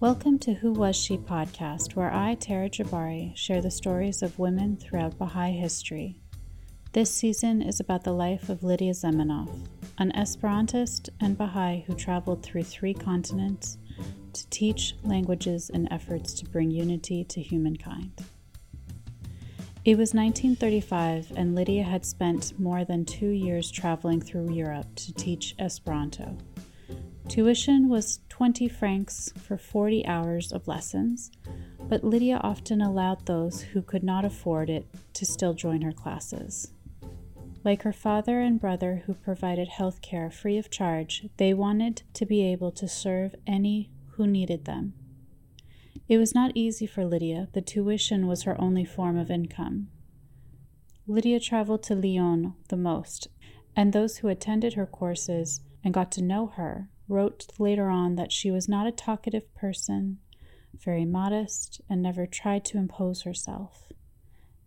Welcome to Who Was She podcast, where I, Tara Jabari, share the stories of women throughout Baha'i history. This season is about the life of Lydia Zamenhof, an Esperantist and Baha'i who traveled through three continents to teach languages in efforts to bring unity to humankind. It was 1935, and Lydia had spent more than two years traveling through Europe to teach Esperanto. Tuition was 20 francs for 40 hours of lessons, but Lydia often allowed those who could not afford it to still join her classes. Like her father and brother, who provided health care free of charge, they wanted to be able to serve any who needed them. It was not easy for Lydia, the tuition was her only form of income. Lydia traveled to Lyon the most, and those who attended her courses and got to know her wrote later on that she was not a talkative person, very modest, and never tried to impose herself.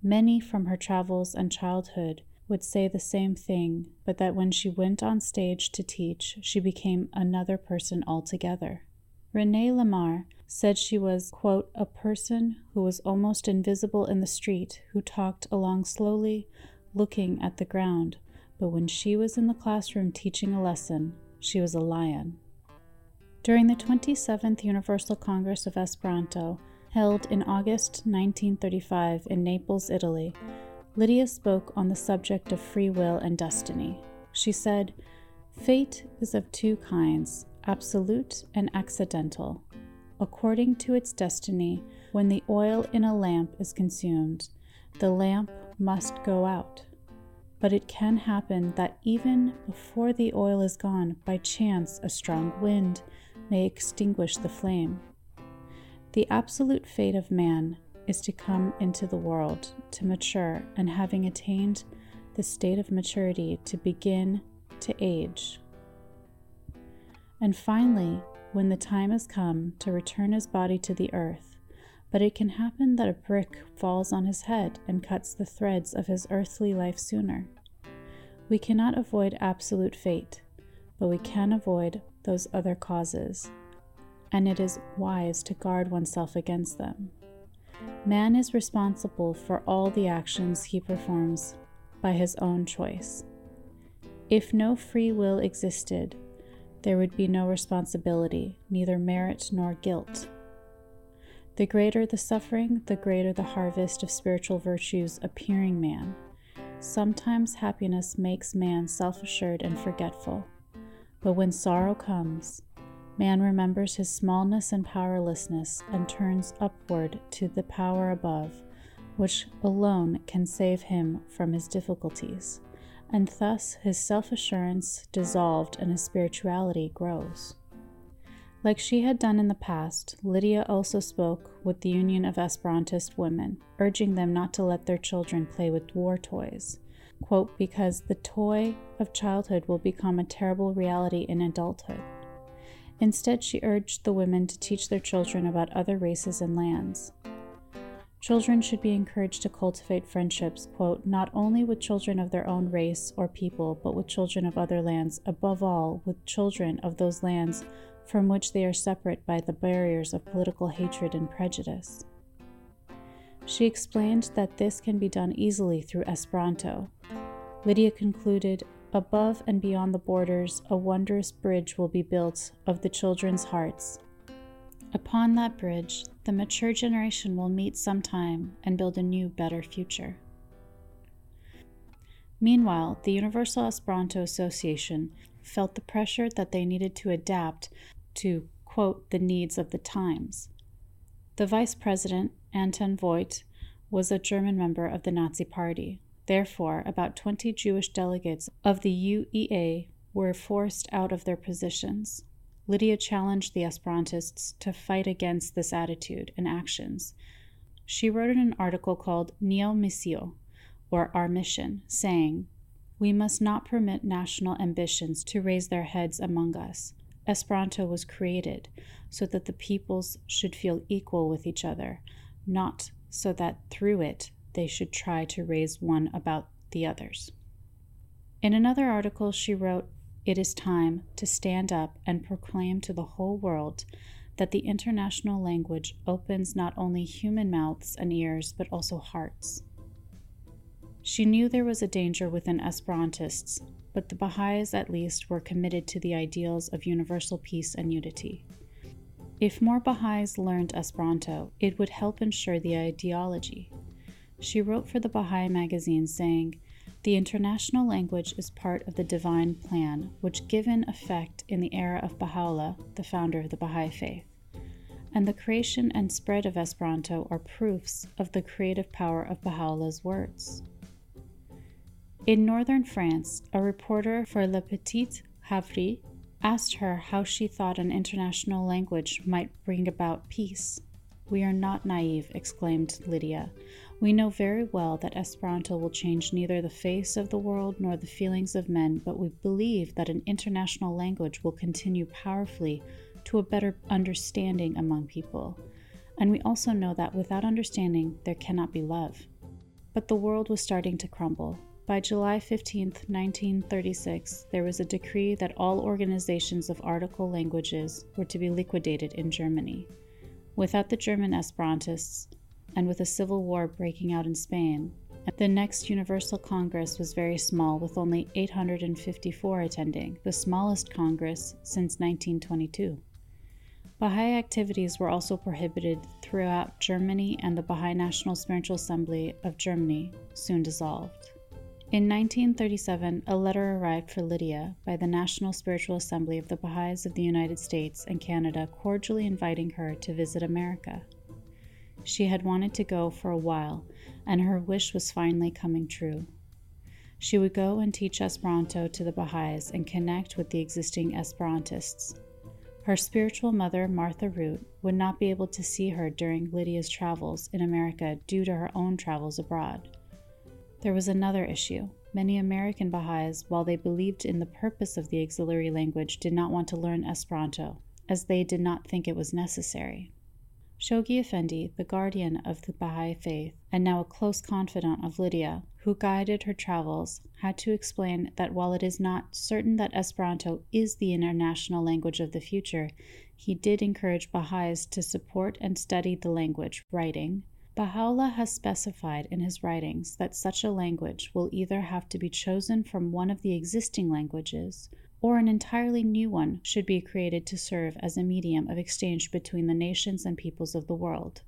Many from her travels and childhood would say the same thing, but that when she went on stage to teach, she became another person altogether. Renee Lamar said she was, quote, a person who was almost invisible in the street, who talked along slowly, looking at the ground, but when she was in the classroom teaching a lesson, she was a lion. During the 27th Universal Congress of Esperanto, held in August 1935 in Naples, Italy, Lydia spoke on the subject of free will and destiny. She said, Fate is of two kinds absolute and accidental. According to its destiny, when the oil in a lamp is consumed, the lamp must go out. But it can happen that even before the oil is gone, by chance a strong wind may extinguish the flame. The absolute fate of man is to come into the world, to mature, and having attained the state of maturity, to begin to age. And finally, when the time has come to return his body to the earth, but it can happen that a brick falls on his head and cuts the threads of his earthly life sooner. We cannot avoid absolute fate, but we can avoid those other causes, and it is wise to guard oneself against them. Man is responsible for all the actions he performs by his own choice. If no free will existed, there would be no responsibility, neither merit nor guilt. The greater the suffering, the greater the harvest of spiritual virtues appearing man. Sometimes happiness makes man self assured and forgetful, but when sorrow comes, man remembers his smallness and powerlessness and turns upward to the power above, which alone can save him from his difficulties and thus his self assurance dissolved and his spirituality grows. Like she had done in the past, Lydia also spoke with the Union of Esperantist Women, urging them not to let their children play with war toys. Quote, because the toy of childhood will become a terrible reality in adulthood. Instead, she urged the women to teach their children about other races and lands. Children should be encouraged to cultivate friendships, quote, not only with children of their own race or people, but with children of other lands, above all, with children of those lands from which they are separate by the barriers of political hatred and prejudice. She explained that this can be done easily through Esperanto. Lydia concluded, Above and beyond the borders, a wondrous bridge will be built of the children's hearts. Upon that bridge, the mature generation will meet sometime and build a new, better future. Meanwhile, the Universal Esperanto Association felt the pressure that they needed to adapt to, quote, the needs of the times. The vice president, Anton Voigt, was a German member of the Nazi Party. Therefore, about 20 Jewish delegates of the UEA were forced out of their positions. Lydia challenged the Esperantists to fight against this attitude and actions. She wrote in an article called Nia Misio, or Our Mission, saying, We must not permit national ambitions to raise their heads among us. Esperanto was created so that the peoples should feel equal with each other, not so that through it they should try to raise one about the others. In another article, she wrote, it is time to stand up and proclaim to the whole world that the international language opens not only human mouths and ears, but also hearts. She knew there was a danger within Esperantists, but the Baha'is at least were committed to the ideals of universal peace and unity. If more Baha'is learned Esperanto, it would help ensure the ideology. She wrote for the Baha'i magazine saying, The international language is part of the divine plan, which given effect in the era of Baha'u'llah, the founder of the Baha'i faith. And the creation and spread of Esperanto are proofs of the creative power of Baha'u'llah's words. In northern France, a reporter for Le Petit Havre asked her how she thought an international language might bring about peace. We are not naive, exclaimed Lydia. We know very well that Esperanto will change neither the face of the world nor the feelings of men, but we believe that an international language will continue powerfully to a better understanding among people. And we also know that without understanding, there cannot be love. But the world was starting to crumble. By July 15, 1936, there was a decree that all organizations of article languages were to be liquidated in Germany. Without the German Esperantists, and with a civil war breaking out in Spain, the next Universal Congress was very small, with only 854 attending, the smallest Congress since 1922. Baha'i activities were also prohibited throughout Germany, and the Baha'i National Spiritual Assembly of Germany soon dissolved. In 1937, a letter arrived for Lydia by the National Spiritual Assembly of the Baha'is of the United States and Canada, cordially inviting her to visit America. She had wanted to go for a while, and her wish was finally coming true. She would go and teach Esperanto to the Baha'is and connect with the existing Esperantists. Her spiritual mother, Martha Root, would not be able to see her during Lydia's travels in America due to her own travels abroad. There was another issue. Many American Baha'is, while they believed in the purpose of the auxiliary language, did not want to learn Esperanto, as they did not think it was necessary. Shoghi Effendi, the guardian of the Baha'i faith, and now a close confidant of Lydia, who guided her travels, had to explain that while it is not certain that Esperanto is the international language of the future, he did encourage Baha'is to support and study the language, writing, Baha'u'llah has specified in his writings that such a language will either have to be chosen from one of the existing languages, or an entirely new one should be created to serve as a medium of exchange between the nations and peoples of the world.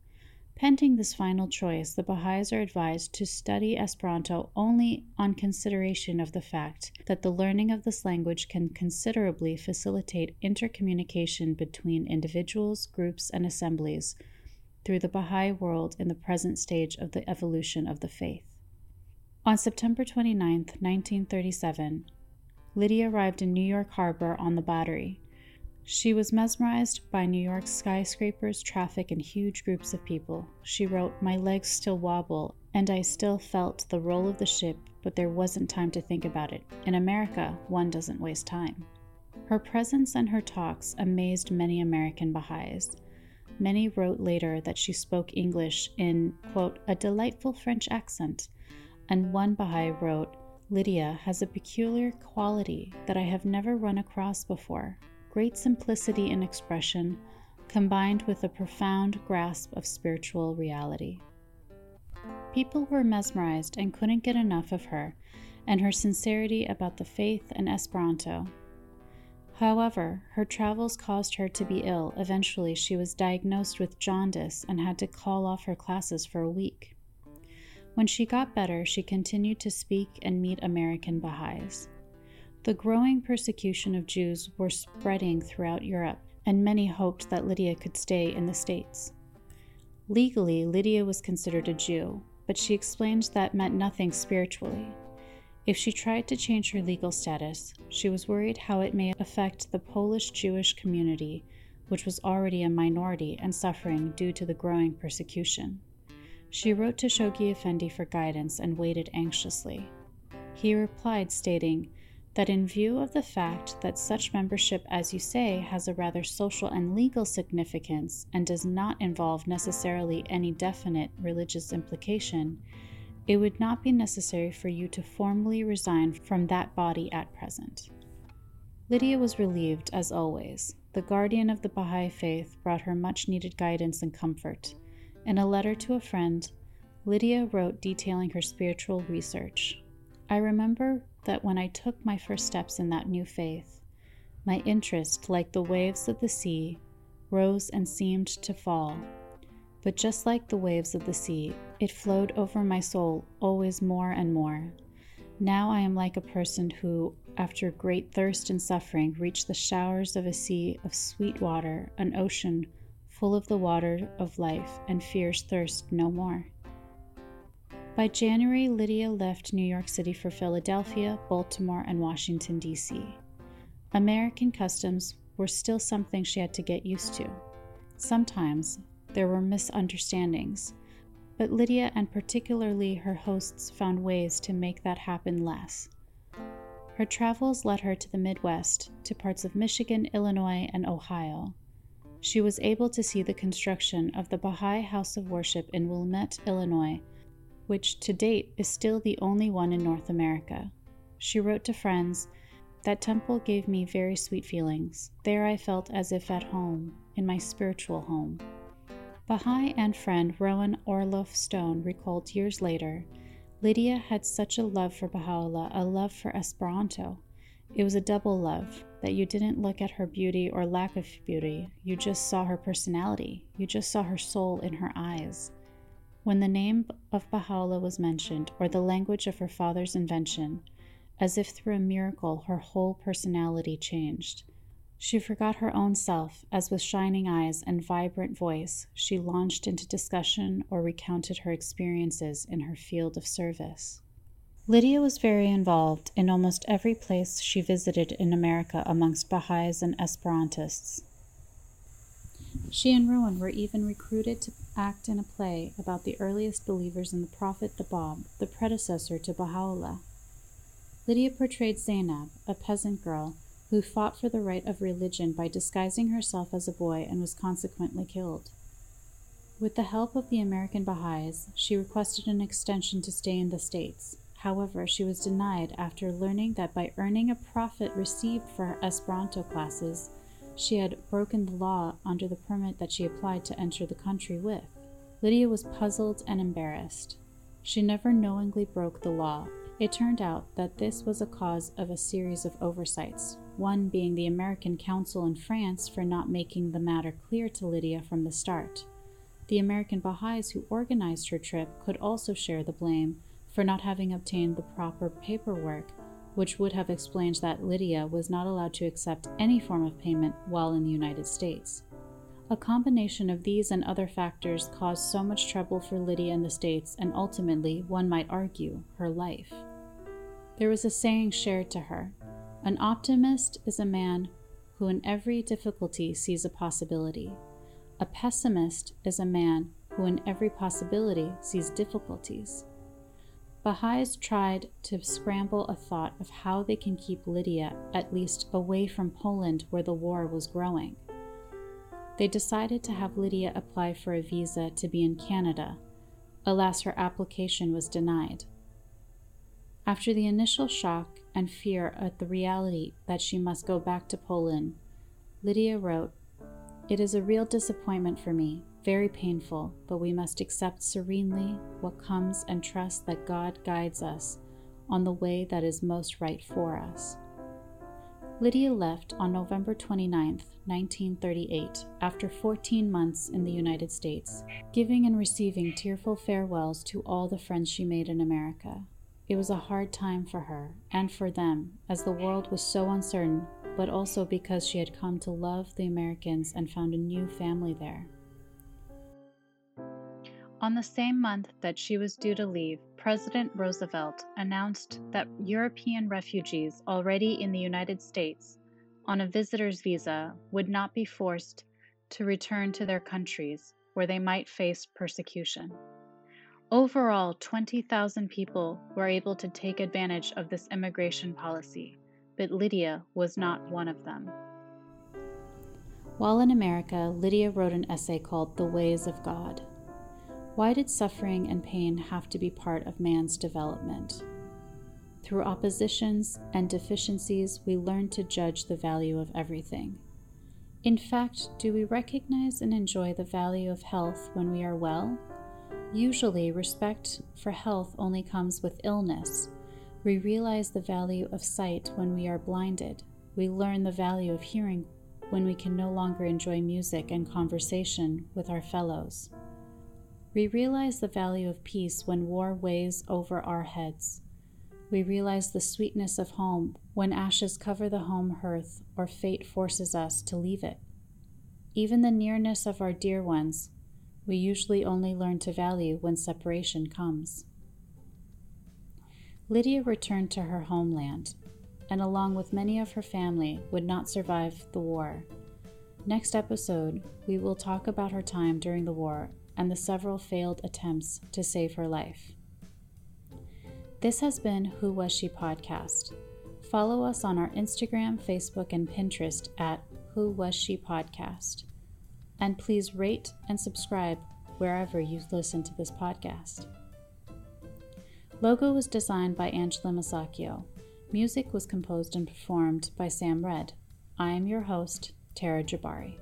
Pending this final choice, the Baha'is are advised to study Esperanto only on consideration of the fact that the learning of this language can considerably facilitate intercommunication between individuals, groups, and assemblies through the Baha'i world in the present stage of the evolution of the faith. On September 29, 1937, Lydia arrived in New York Harbor on the Battery. She was mesmerized by New York's skyscrapers, traffic, and huge groups of people. She wrote, My legs still wobble, and I still felt the roll of the ship, but there wasn't time to think about it. In America, one doesn't waste time. Her presence and her talks amazed many American Baha'is. Many wrote later that she spoke English in, quote, a delightful French accent, and one Baha'i wrote, Lydia has a peculiar quality that I have never run across before. Great simplicity in expression, combined with a profound grasp of spiritual reality. People were mesmerized and couldn't get enough of her and her sincerity about the faith and Esperanto, However, her travels caused her to be ill. Eventually, she was diagnosed with jaundice and had to call off her classes for a week. When she got better, she continued to speak and meet American Baha'is. The growing persecution of Jews were spreading throughout Europe, and many hoped that Lydia could stay in the States. Legally, Lydia was considered a Jew, but she explained that meant nothing spiritually. If she tried to change her legal status, she was worried how it may affect the Polish Jewish community, which was already a minority and suffering due to the growing persecution. She wrote to Shoghi Effendi for guidance and waited anxiously. He replied, stating that in view of the fact that such membership, as you say, has a rather social and legal significance and does not involve necessarily any definite religious implication, it would not be necessary for you to formally resign from that body at present. Lydia was relieved, as always. The guardian of the Baha'i faith brought her much needed guidance and comfort. In a letter to a friend, Lydia wrote detailing her spiritual research. I remember that when I took my first steps in that new faith, my interest, like the waves of the sea, rose and seemed to fall. But just like the waves of the sea, it flowed over my soul always more and more. Now I am like a person who, after great thirst and suffering, reached the showers of a sea of sweet water, an ocean full of the water of life, and fears thirst no more. By January, Lydia left New York City for Philadelphia, Baltimore, and Washington, D.C. American customs were still something she had to get used to. Sometimes there were misunderstandings, but Lydia and particularly her hosts found ways to make that happen less. Her travels led her to the Midwest, to parts of Michigan, Illinois, and Ohio. She was able to see the construction of the Baha'i House of Worship in Wilmette, Illinois, which to date is still the only one in North America. She wrote to friends, That temple gave me very sweet feelings. There I felt as if at home, in my spiritual home. Baha'i and friend Roan Orloff Stone recalled years later Lydia had such a love for Baha'u'llah, a love for Esperanto. It was a double love, that you didn't look at her beauty or lack of beauty, you just saw her personality, you just saw her soul in her eyes. When the name of Baha'u'llah was mentioned, or the language of her father's invention, as if through a miracle, her whole personality changed. She forgot her own self as, with shining eyes and vibrant voice, she launched into discussion or recounted her experiences in her field of service. Lydia was very involved in almost every place she visited in America amongst Baha'is and Esperantists. She and Roan were even recruited to act in a play about the earliest believers in the Prophet the Bab, the predecessor to Baha'u'llah. Lydia portrayed Zainab, a peasant girl who fought for the right of religion by disguising herself as a boy and was consequently killed. With the help of the American Baha'is, she requested an extension to stay in the States. However, she was denied after learning that by earning a profit received for her Esperanto classes, she had broken the law under the permit that she applied to enter the country with. Lydia was puzzled and embarrassed. She never knowingly broke the law. It turned out that this was a cause of a series of oversights, one being the American Council in France for not making the matter clear to Lydia from the start. The American Baha'is who organized her trip could also share the blame for not having obtained the proper paperwork which would have explained that Lydia was not allowed to accept any form of payment while in the United States. A combination of these and other factors caused so much trouble for Lydia in the States and ultimately, one might argue, her life. There was a saying shared to her An optimist is a man who in every difficulty sees a possibility. A pessimist is a man who in every possibility sees difficulties. Baha'is tried to scramble a thought of how they can keep Lydia at least away from Poland where the war was growing. They decided to have Lydia apply for a visa to be in Canada. Alas, her application was denied. After the initial shock and fear at the reality that she must go back to Poland, Lydia wrote, It is a real disappointment for me very painful, but we must accept serenely what comes and trust that God guides us on the way that is most right for us. Lydia left on November 29, 1938, after 14 months in the United States, giving and receiving tearful farewells to all the friends she made in America. It was a hard time for her and for them, as the world was so uncertain, but also because she had come to love the Americans and found a new family there. On the same month that she was due to leave, President Roosevelt announced that European refugees already in the United States on a visitor's visa would not be forced to return to their countries where they might face persecution. Overall, 20,000 people were able to take advantage of this immigration policy, but Lydia was not one of them. While in America, Lydia wrote an essay called The Ways of God. Why did suffering and pain have to be part of man's development? Through oppositions and deficiencies, we learn to judge the value of everything. In fact, do we recognize and enjoy the value of health when we are well? Usually, respect for health only comes with illness. We realize the value of sight when we are blinded. We learn the value of hearing when we can no longer enjoy music and conversation with our fellows. We realize the value of peace when war weighs over our heads. We realize the sweetness of home when ashes cover the home hearth or fate forces us to leave it. Even the nearness of our dear ones, we usually only learn to value when separation comes. Lydia returned to her homeland, and along with many of her family, would not survive the war. Next episode, we will talk about her time during the war and the several failed attempts to save her life. This has been Who Was She podcast. Follow us on our Instagram, Facebook, and Pinterest at Who Was She podcast. And please rate and subscribe wherever you listen to this podcast. Logo was designed by Angela Masacchio. Music was composed and performed by Sam Red. I am your host, Tara Jabari.